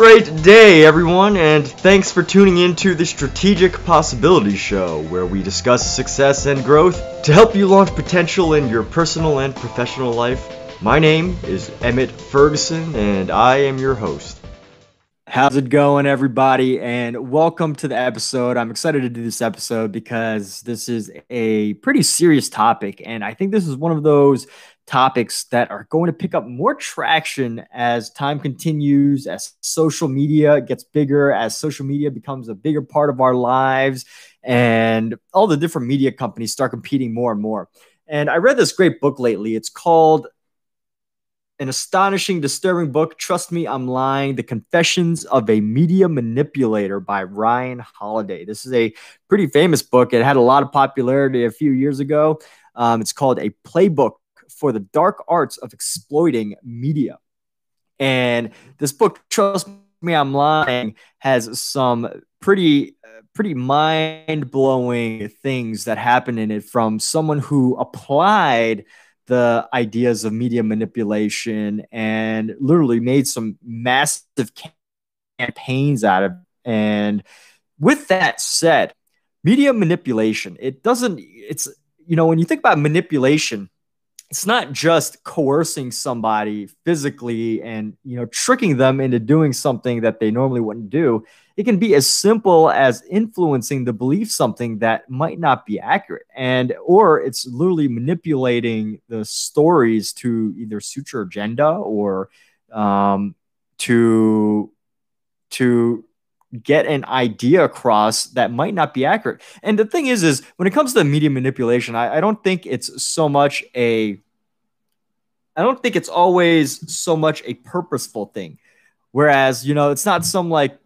great day, everyone, and thanks for tuning in to the Strategic Possibilities Show, where we discuss success and growth to help you launch potential in your personal and professional life. My name is Emmett Ferguson, and I am your host. How's it going, everybody? And welcome to the episode. I'm excited to do this episode because this is a pretty serious topic. And I think this is one of those topics that are going to pick up more traction as time continues, as social media gets bigger, as social media becomes a bigger part of our lives, and all the different media companies start competing more and more. And I read this great book lately. It's called an astonishing, disturbing book. Trust me, I'm lying. The Confessions of a Media Manipulator by Ryan Holiday. This is a pretty famous book. It had a lot of popularity a few years ago. Um, it's called A Playbook for the dark arts of exploiting media. And this book, trust me, I'm lying, has some pretty pretty mind blowing things that happen in it from someone who applied the ideas of media manipulation and literally made some massive campaigns out of. It. And with that said, media manipulation, it doesn't, it's, you know, when you think about manipulation, it's not just coercing somebody physically and you know tricking them into doing something that they normally wouldn't do. It can be as simple as influencing the belief something that might not be accurate and or it's literally manipulating the stories to either suit your agenda or um, to to get an idea across that might not be accurate. And the thing is, is when it comes to media manipulation, I, I don't think it's so much a I don't think it's always so much a purposeful thing. Whereas, you know, it's not some like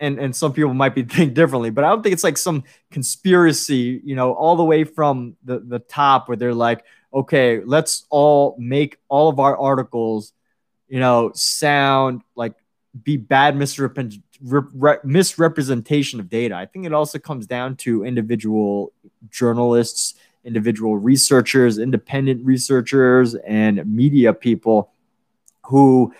and and some people might be think differently, but I don't think it's like some conspiracy, you know, all the way from the the top where they're like, okay, let's all make all of our articles, you know, sound like be bad misrep- misrepresentation of data. I think it also comes down to individual journalists, individual researchers, independent researchers, and media people who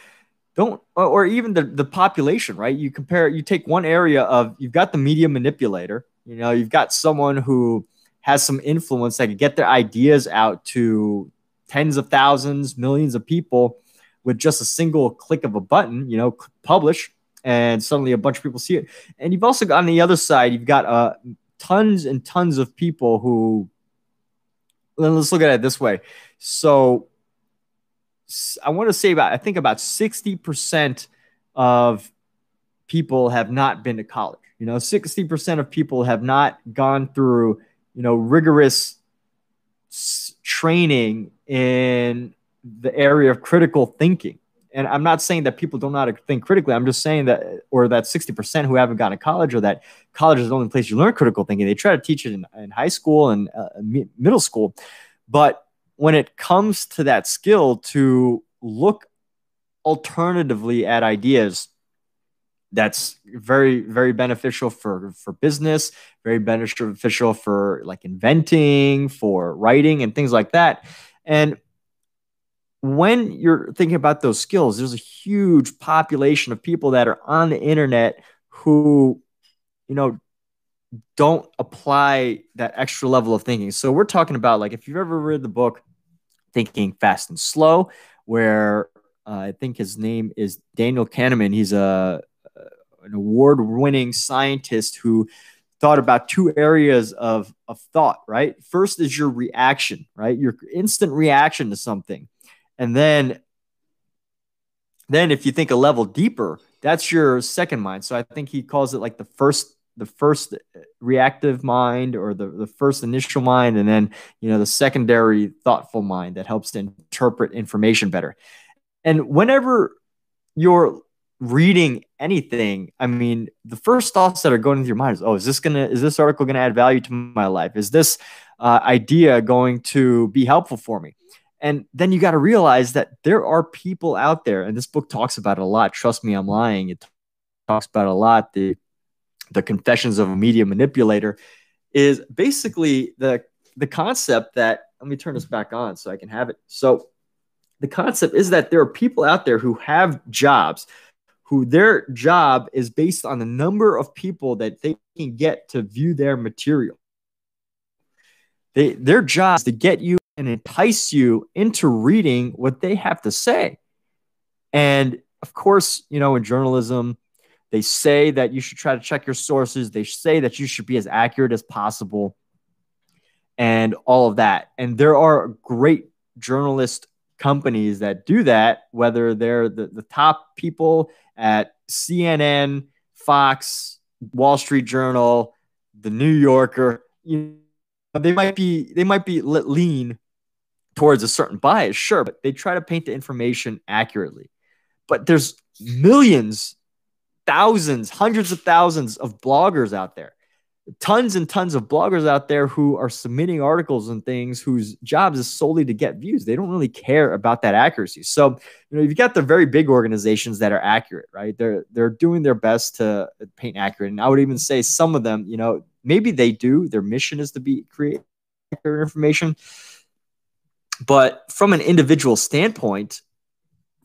don't, or even the, the population, right? You compare, you take one area of, you've got the media manipulator, you know, you've got someone who has some influence that can get their ideas out to tens of thousands, millions of people with just a single click of a button, you know, publish, and suddenly a bunch of people see it. And you've also got on the other side, you've got uh, tons and tons of people who, let's look at it this way. So I want to say about, I think about 60% of people have not been to college. You know, 60% of people have not gone through, you know, rigorous training in the area of critical thinking. And I'm not saying that people don't know how to think critically. I'm just saying that, or that 60% who haven't gone to college, or that college is the only place you learn critical thinking. They try to teach it in, in high school and uh, middle school. But when it comes to that skill to look alternatively at ideas, that's very very beneficial for for business very beneficial for like inventing for writing and things like that and when you're thinking about those skills, there's a huge population of people that are on the internet who, you know, don't apply that extra level of thinking. So we're talking about like if you've ever read the book Thinking Fast and Slow, where uh, I think his name is Daniel Kahneman. He's a an award-winning scientist who thought about two areas of, of thought, right? First is your reaction, right? Your instant reaction to something. And then then if you think a level deeper, that's your second mind. So I think he calls it like the first the first reactive mind or the, the first initial mind and then you know the secondary thoughtful mind that helps to interpret information better. And whenever you're reading anything i mean the first thoughts that are going into your mind is oh is this gonna is this article gonna add value to my life? Is this uh, idea going to be helpful for me and then you got to realize that there are people out there, and this book talks about it a lot. Trust me, I'm lying. It talks about a lot. The the confessions of a media manipulator is basically the the concept that let me turn this back on so I can have it. So the concept is that there are people out there who have jobs who their job is based on the number of people that they can get to view their material. They, their job is to get you and entice you into reading what they have to say. And of course, you know, in journalism, they say that you should try to check your sources. They say that you should be as accurate as possible and all of that. And there are great journalist companies that do that, whether they're the, the top people at CNN, Fox, Wall Street Journal, the New Yorker, you they might be they might be lean towards a certain bias, sure, but they try to paint the information accurately. But there's millions, thousands, hundreds of thousands of bloggers out there tons and tons of bloggers out there who are submitting articles and things whose jobs is solely to get views. They don't really care about that accuracy. So, you know, you've got the very big organizations that are accurate, right? They're they're doing their best to paint accurate. And I would even say some of them, you know, maybe they do. Their mission is to be create their information. But from an individual standpoint,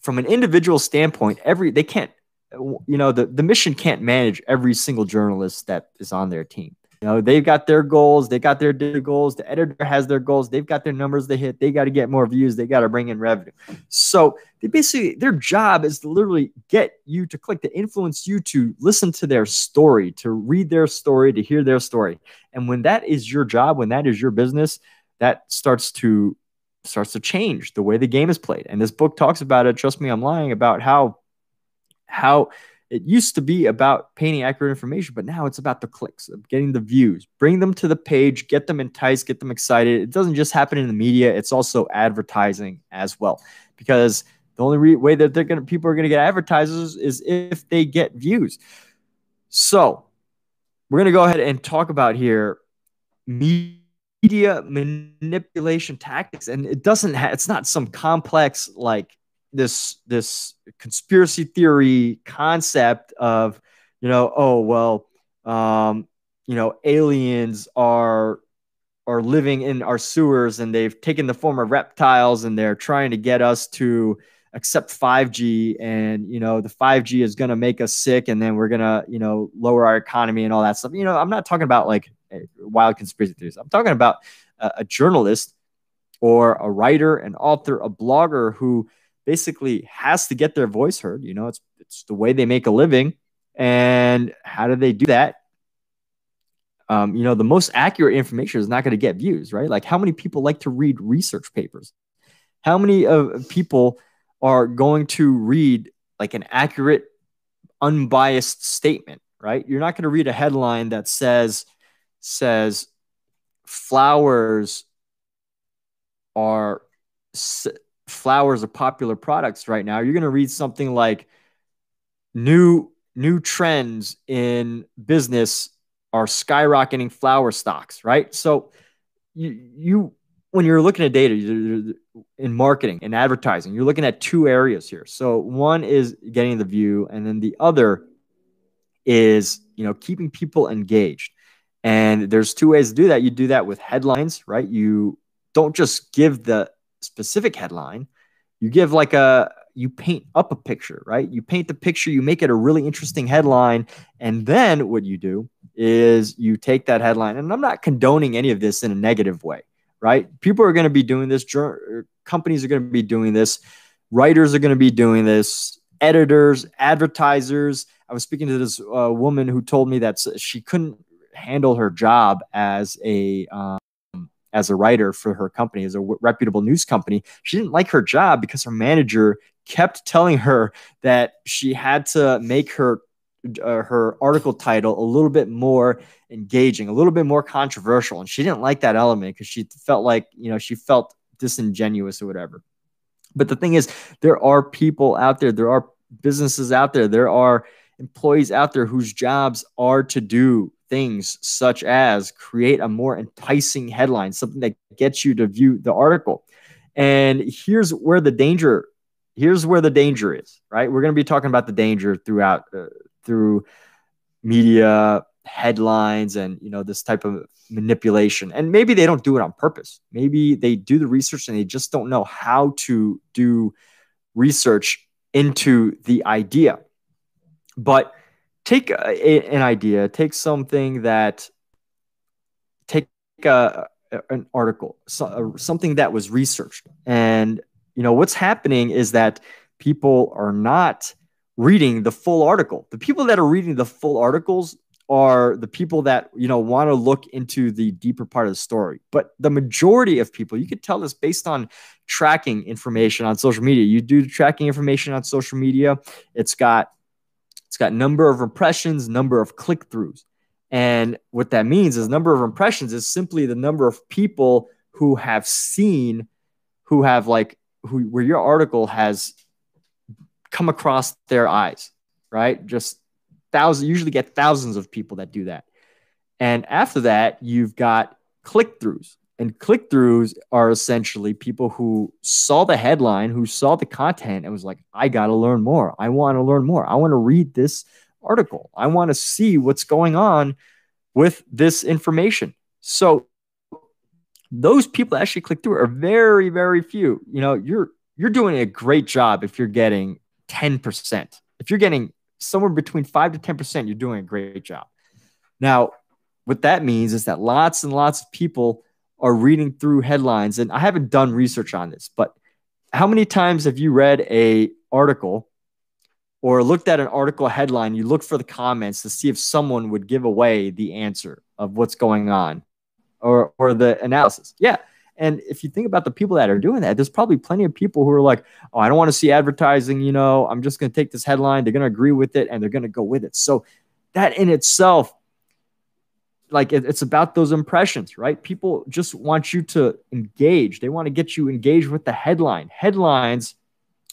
from an individual standpoint, every they can't you know the, the mission can't manage every single journalist that is on their team you know they've got their goals they got their goals the editor has their goals they've got their numbers they hit they got to get more views they got to bring in revenue. So they basically their job is to literally get you to click to influence you to listen to their story to read their story to hear their story. And when that is your job when that is your business that starts to starts to change the way the game is played. And this book talks about it trust me i'm lying about how how it used to be about painting accurate information, but now it's about the clicks, of getting the views, bring them to the page, get them enticed, get them excited. It doesn't just happen in the media; it's also advertising as well. Because the only re- way that they're gonna people are gonna get advertisers is if they get views. So we're gonna go ahead and talk about here media manipulation tactics, and it doesn't. Ha- it's not some complex like this this conspiracy theory concept of you know oh well um, you know aliens are are living in our sewers and they've taken the form of reptiles and they're trying to get us to accept 5G and you know the 5G is going to make us sick and then we're going to you know lower our economy and all that stuff. You know, I'm not talking about like wild conspiracy theories. I'm talking about a, a journalist or a writer, an author, a blogger who basically has to get their voice heard. You know, it's it's the way they make a living. And how do they do that? Um, you know, the most accurate information is not going to get views, right? Like, how many people like to read research papers? How many of people are going to read like an accurate, unbiased statement, right? You're not going to read a headline that says says flowers are flowers are popular products right now, you're going to read something like new new trends in business are skyrocketing flower stocks, right? So you you when you're looking at data in marketing and advertising, you're looking at two areas here. So one is getting the view, and then the other is you know keeping people engaged. And there's two ways to do that. You do that with headlines, right? You don't just give the specific headline. You give like a you paint up a picture, right? You paint the picture, you make it a really interesting headline, and then what you do is you take that headline. And I'm not condoning any of this in a negative way, right? People are going to be doing this, companies are going to be doing this, writers are going to be doing this, editors, advertisers. I was speaking to this uh, woman who told me that she couldn't handle her job as a um, as a writer for her company, as a reputable news company. She didn't like her job because her manager kept telling her that she had to make her uh, her article title a little bit more engaging, a little bit more controversial, and she didn't like that element because she felt like you know she felt disingenuous or whatever. But the thing is, there are people out there, there are businesses out there, there are employees out there whose jobs are to do things such as create a more enticing headline, something that gets you to view the article. And here's where the danger here's where the danger is, right? We're going to be talking about the danger throughout uh, through media headlines and you know this type of manipulation and maybe they don't do it on purpose maybe they do the research and they just don't know how to do research into the idea But take a, an idea, take something that, take a, an article, so, uh, something that was researched. And, you know, what's happening is that people are not reading the full article. The people that are reading the full articles are the people that you know want to look into the deeper part of the story but the majority of people you could tell this based on tracking information on social media you do tracking information on social media it's got it's got number of impressions number of click-throughs and what that means is number of impressions is simply the number of people who have seen who have like who where your article has come across their eyes right just thousands, usually get thousands of people that do that. And after that, you've got click throughs. And click throughs are essentially people who saw the headline, who saw the content, and was like, I got to learn more. I want to learn more. I want to read this article. I want to see what's going on with this information. So, those people that actually click through are very, very few. You know, you're you're doing a great job if you're getting 10%. If you're getting somewhere between 5 to 10%, you're doing a great job. Now, what that means is that lots and lots of people are reading through headlines and I haven't done research on this, but how many times have you read a article or looked at an article headline, you look for the comments to see if someone would give away the answer of what's going on or or the analysis. Yeah. And if you think about the people that are doing that, there's probably plenty of people who are like, oh, I don't want to see advertising. You know, I'm just going to take this headline. They're going to agree with it and they're going to go with it. So that in itself, like it, it's about those impressions, right? People just want you to engage. They want to get you engaged with the headline. Headlines,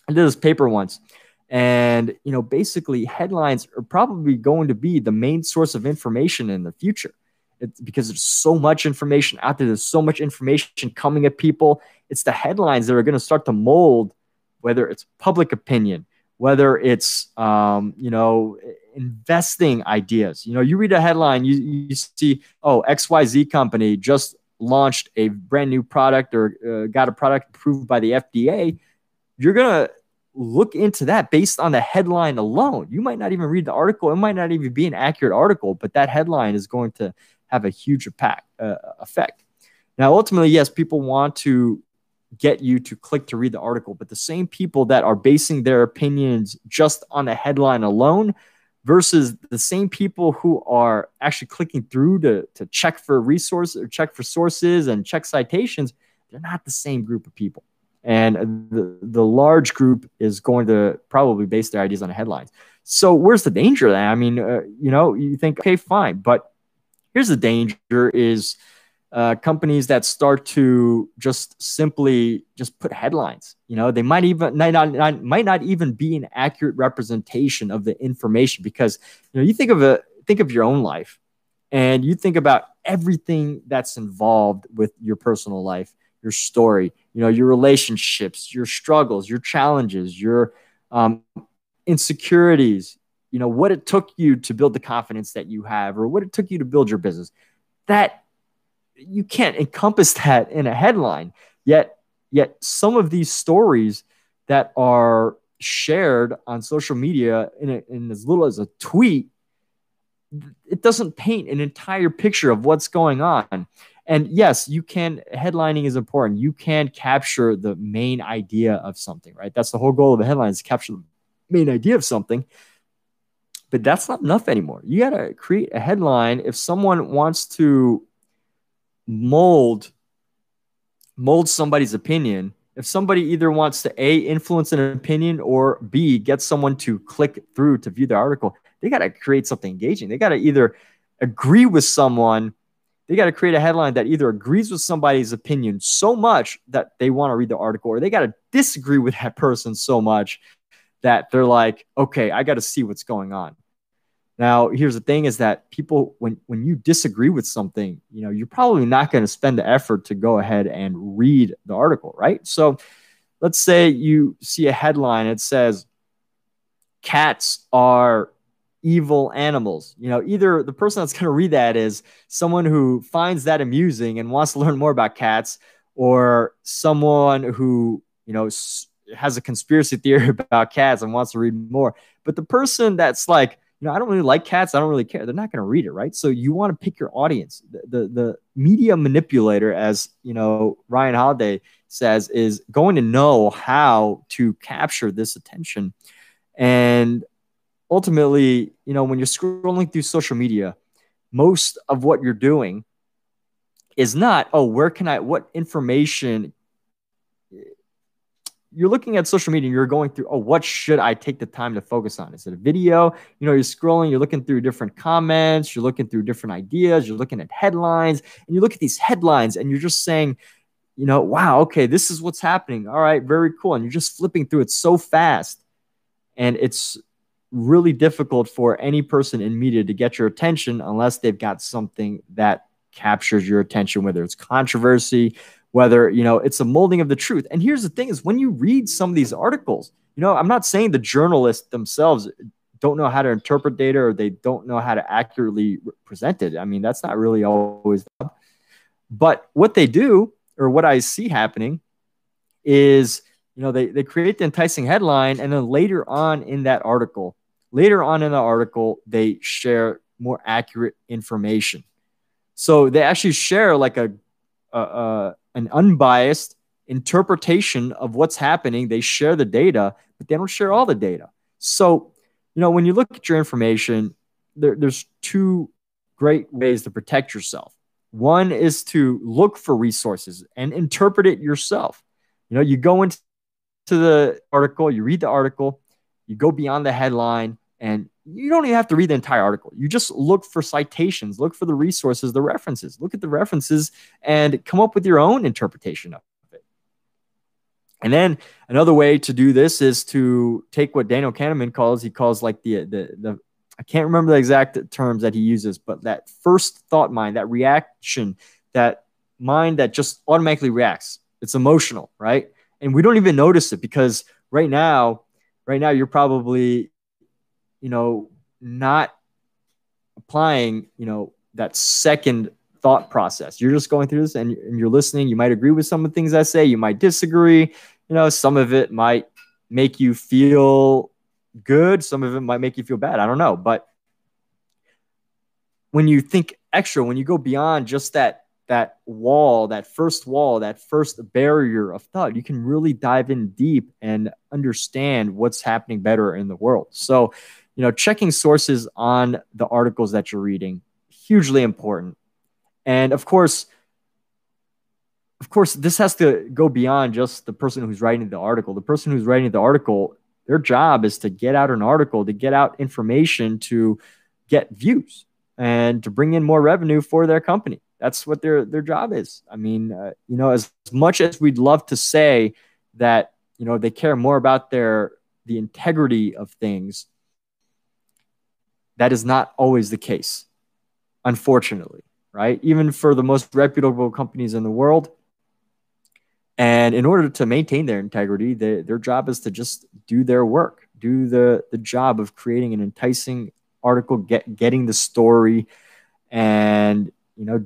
I did this paper once. And, you know, basically headlines are probably going to be the main source of information in the future it's because there's so much information out there. There's so much information coming at people. It's the headlines that are going to start to mold whether it's public opinion, whether it's um, you know investing ideas. You know, you read a headline, you, you see, oh, XYZ company just launched a brand new product or uh, got a product approved by the FDA. You're gonna look into that based on the headline alone. You might not even read the article. It might not even be an accurate article, but that headline is going to have a huge impact, uh, effect. Now, ultimately, yes, people want to get you to click to read the article, but the same people that are basing their opinions just on the headline alone versus the same people who are actually clicking through to, to check for resources or check for sources and check citations, they're not the same group of people. And the, the large group is going to probably base their ideas on the headlines. So where's the danger? I mean, uh, you know, you think, okay, fine, but Here's the danger is uh, companies that start to just simply just put headlines. You know, they might even might not, not, might not even be an accurate representation of the information because you know you think of a think of your own life and you think about everything that's involved with your personal life, your story, you know, your relationships, your struggles, your challenges, your um, insecurities, you know what it took you to build the confidence that you have or what it took you to build your business that you can't encompass that in a headline. Yet yet some of these stories that are shared on social media in, a, in as little as a tweet it doesn't paint an entire picture of what's going on. And yes you can headlining is important. You can capture the main idea of something right? That's the whole goal of a headline is capture the main idea of something. But that's not enough anymore. You got to create a headline. If someone wants to mold mold somebody's opinion, if somebody either wants to a influence an opinion or b get someone to click through to view the article, they got to create something engaging. They got to either agree with someone they got to create a headline that either agrees with somebody's opinion so much that they want to read the article or they got to disagree with that person so much that they're like okay i got to see what's going on now, here's the thing is that people, when, when you disagree with something, you know, you're probably not going to spend the effort to go ahead and read the article, right? So let's say you see a headline, it says, cats are evil animals. You know, either the person that's going to read that is someone who finds that amusing and wants to learn more about cats, or someone who, you know, has a conspiracy theory about cats and wants to read more. But the person that's like, you know, I don't really like cats. I don't really care. They're not going to read it, right? So you want to pick your audience. The, the, the media manipulator, as you know, Ryan Holiday says, is going to know how to capture this attention. And ultimately, you know, when you're scrolling through social media, most of what you're doing is not, oh, where can I, what information you're looking at social media and you're going through, oh, what should I take the time to focus on? Is it a video? You know, you're scrolling, you're looking through different comments, you're looking through different ideas, you're looking at headlines, and you look at these headlines and you're just saying, you know, wow, okay, this is what's happening. All right, very cool. And you're just flipping through it so fast. And it's really difficult for any person in media to get your attention unless they've got something that captures your attention, whether it's controversy, whether you know it's a molding of the truth. And here's the thing is when you read some of these articles you know i'm not saying the journalists themselves don't know how to interpret data or they don't know how to accurately present it. I mean that's not really always but what they do or what i see happening is you know they, they create the enticing headline and then later on in that article later on in the article they share more accurate information. So they actually share like a, a, a an unbiased interpretation of what's happening. They share the data, but they don't share all the data. So, you know, when you look at your information, there, there's two great ways to protect yourself. One is to look for resources and interpret it yourself. You know, you go into the article, you read the article, you go beyond the headline, and you don't even have to read the entire article. You just look for citations, look for the resources, the references, look at the references, and come up with your own interpretation of it. And then another way to do this is to take what Daniel Kahneman calls, he calls like the, the, the, I can't remember the exact terms that he uses, but that first thought mind, that reaction, that mind that just automatically reacts. It's emotional, right? And we don't even notice it because right now, right now, you're probably you know, not applying, you know, that second thought process. You're just going through this and, and you're listening. You might agree with some of the things I say. You might disagree. You know, some of it might make you feel good. Some of it might make you feel bad. I don't know. But when you think extra, when you go beyond just that that wall, that first wall, that first barrier of thought, you can really dive in deep and understand what's happening better in the world. So you know, checking sources on the articles that you're reading, hugely important. And of course, of course, this has to go beyond just the person who's writing the article. The person who's writing the article, their job is to get out an article, to get out information, to get views, and to bring in more revenue for their company. That's what their their job is. I mean, uh, you know, as, as much as we'd love to say that you know they care more about their the integrity of things that is not always the case, unfortunately, right? Even for the most reputable companies in the world. And in order to maintain their integrity, they, their job is to just do their work, do the, the job of creating an enticing article, get, getting the story, and you know,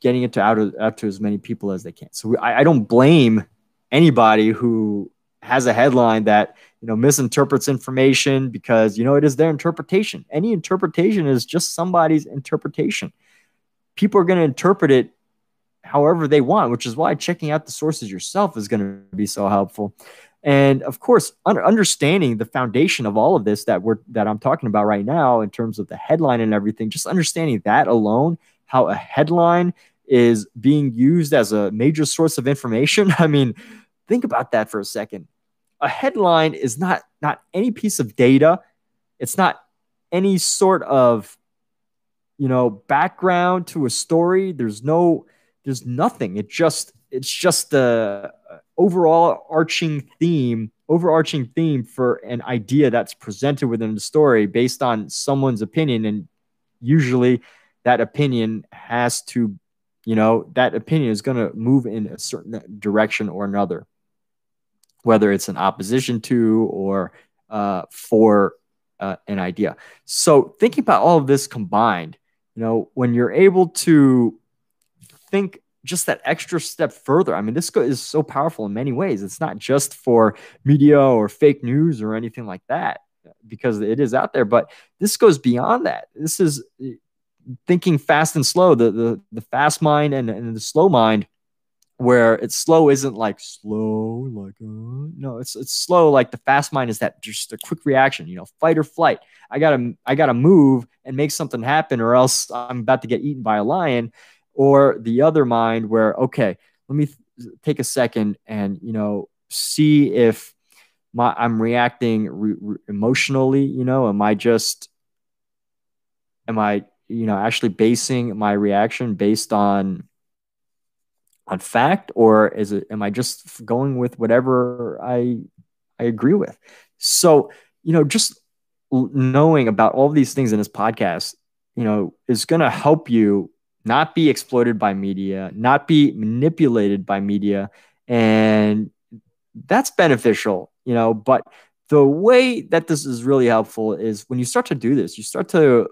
getting it to out, of, out to as many people as they can. So I, I don't blame anybody who has a headline that you know misinterprets information because you know it is their interpretation. Any interpretation is just somebody's interpretation. People are going to interpret it however they want which is why checking out the sources yourself is going to be so helpful. And of course understanding the foundation of all of this that we're that i'm talking about right now in terms of the headline and everything just understanding that alone how a headline is being used as a major source of information. I mean think about that for a second a headline is not not any piece of data. It's not any sort of you know background to a story. There's no there's nothing. It just it's just the overall arching theme overarching theme for an idea that's presented within the story based on someone's opinion. And usually that opinion has to you know that opinion is going to move in a certain direction or another whether it's an opposition to or uh, for uh, an idea. So thinking about all of this combined, you know, when you're able to think just that extra step further. I mean, this is so powerful in many ways. It's not just for media or fake news or anything like that, because it is out there, but this goes beyond that. This is eh, thinking fast and slow, the the, the fast mind and, and the slow mind where it's slow isn't like slow like uh, no it's it's slow like the fast mind is that just a quick reaction you know fight or flight. I gotta i gotta move and make something happen or else i'm about to get eaten by a lion. Or the other mind where okay let me th- take a second and you know see if my i'm reacting re- re- emotionally you know am i just am i you know actually basing my reaction based on on fact or is it am i just going with whatever i i agree with? So you know just knowing about all these things in this podcast you know is going to help you not be exploited by media not be manipulated by media and that's beneficial you know but the way that this is really helpful is when you start to do this you start to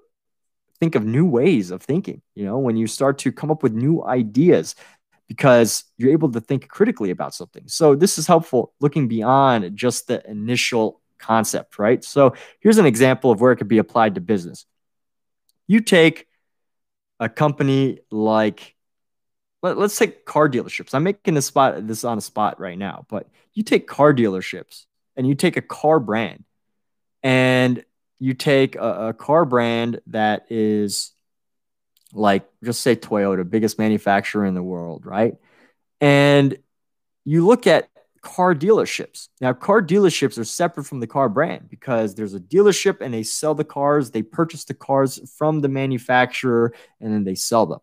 think of new ways of thinking you know when you start to come up with new ideas because you're able to think critically about something. So this is helpful looking beyond just the initial concept, right? So here's an example of where it could be applied to business. You take a company like let, us take car dealerships. I'm making this spot this on a spot right now, but you take car dealerships and you take a car brand and you take a, a car brand that is like just say Toyota, biggest manufacturer in the world, right? And you look at car dealerships. Now, car dealerships are separate from the car brand because there's a dealership and they sell the cars, they purchase the cars from the manufacturer, and then they sell them,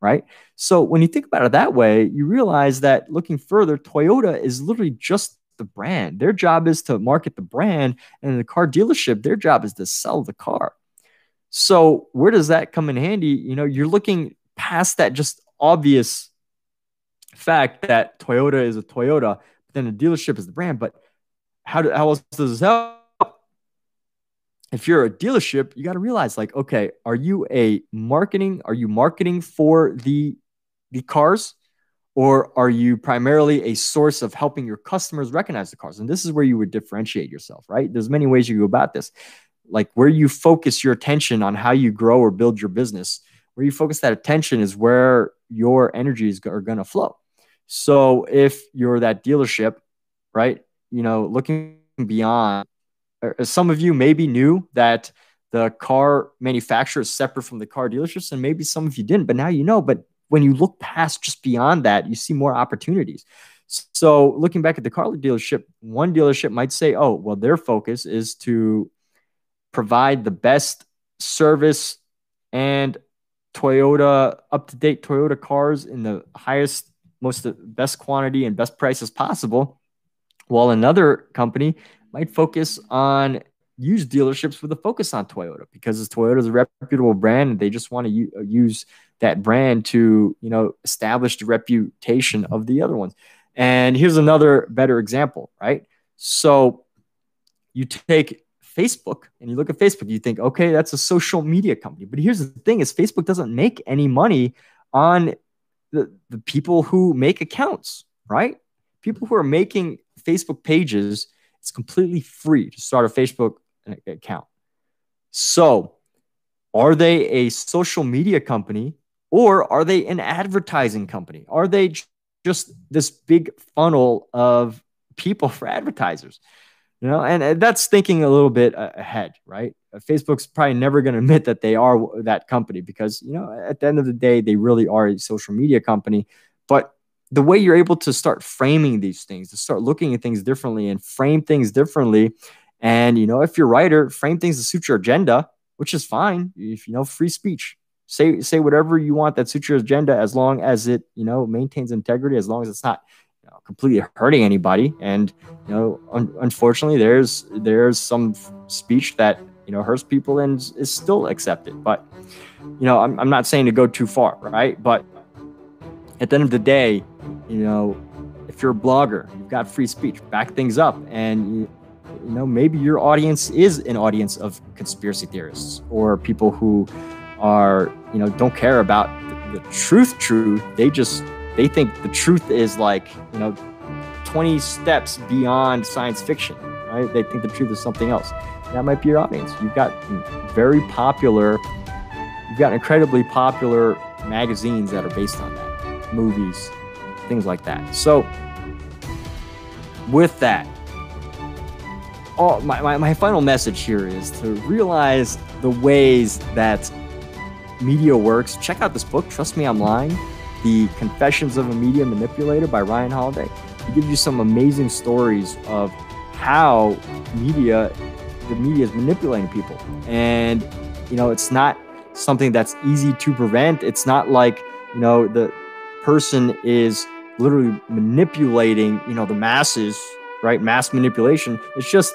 right? So when you think about it that way, you realize that looking further, Toyota is literally just the brand. Their job is to market the brand, and the car dealership, their job is to sell the car. So where does that come in handy? You know, you're looking past that just obvious fact that Toyota is a Toyota, but then a dealership is the brand. But how, do, how else does this help? If you're a dealership, you got to realize like, okay, are you a marketing? Are you marketing for the the cars? Or are you primarily a source of helping your customers recognize the cars? And this is where you would differentiate yourself, right? There's many ways you go about this like where you focus your attention on how you grow or build your business where you focus that attention is where your energies are going to flow. So if you're that dealership right you know looking beyond some of you maybe knew that the car manufacturer is separate from the car dealerships and maybe some of you didn't but now you know but when you look past just beyond that you see more opportunities. So looking back at the car dealership one dealership might say oh well their focus is to provide the best service and Toyota up to date Toyota cars in the highest, most best quantity and best prices possible, while another company might focus on used dealerships with a focus on Toyota because Toyota is a reputable brand and they just want to u- uh, use that brand to you know establish the reputation of the other ones. And here's another better example, right? So you take Facebook and you look at Facebook, you think, okay, that's a social media company. But here's the thing is Facebook doesn't make any money on the, the people who make accounts, right? People who are making Facebook pages, it's completely free to start a Facebook account. So are they a social media company or are they an advertising company? Are they just this big funnel of people for advertisers? You know and, that's thinking a little bit ahead right? Uh, facebook's probably never going to admit that they are that company because you know at the end of the day they really are a social media company. But the way you're able to start framing these things to start looking at things differently and frame things differently and you know if you're a writer frame things to suit your agenda which is fine. If you know free speech say say whatever you want that suits your agenda as long as it you know maintains integrity as long as it's not know, completely hurting anybody. And you know, un- unfortunately, there's there's some f- speech that you know hurts people and is still accepted. But you know, I'm I'm not saying to go too far, right? But at the end of the day, you know, if you're a blogger, you've got free speech, back things up, and you, you know maybe your audience is an audience of conspiracy theorists or people who are you know don't care about the, the truth truth they just they think the truth is like, you know, 20 steps beyond science fiction, right? They think the truth is something else. That might be your audience. You've got very popular, you've got incredibly popular magazines that are based on that, movies, things like that. So, with that, all, my, my, my final message here is to realize the ways that media works. Check out this book, Trust Me, I'm Lying The Confessions of a Media Manipulator by Ryan Holiday. He gives you some amazing stories of how media, the media is manipulating people. And, you know, it's not something that's easy to prevent. It's not like, you know, the person is literally manipulating, you know, the masses, right? Mass manipulation. It's just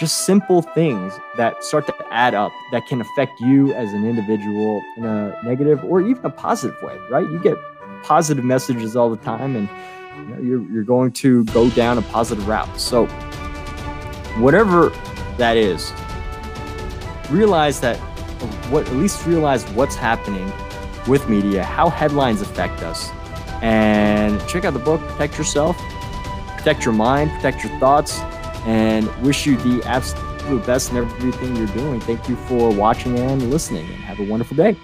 just simple things that start to add up that can affect you as an individual in a negative or even a positive way, right? You get positive messages all the time and you know, you're, you're going to go down a positive route. So, whatever that is, realize that what at least realize what's happening with media, how headlines affect us, and check out the book, Protect Yourself, Protect Your Mind, Protect Your Thoughts, and wish you the absolute best in everything you're doing. Thank you for watching and listening, and have a wonderful day.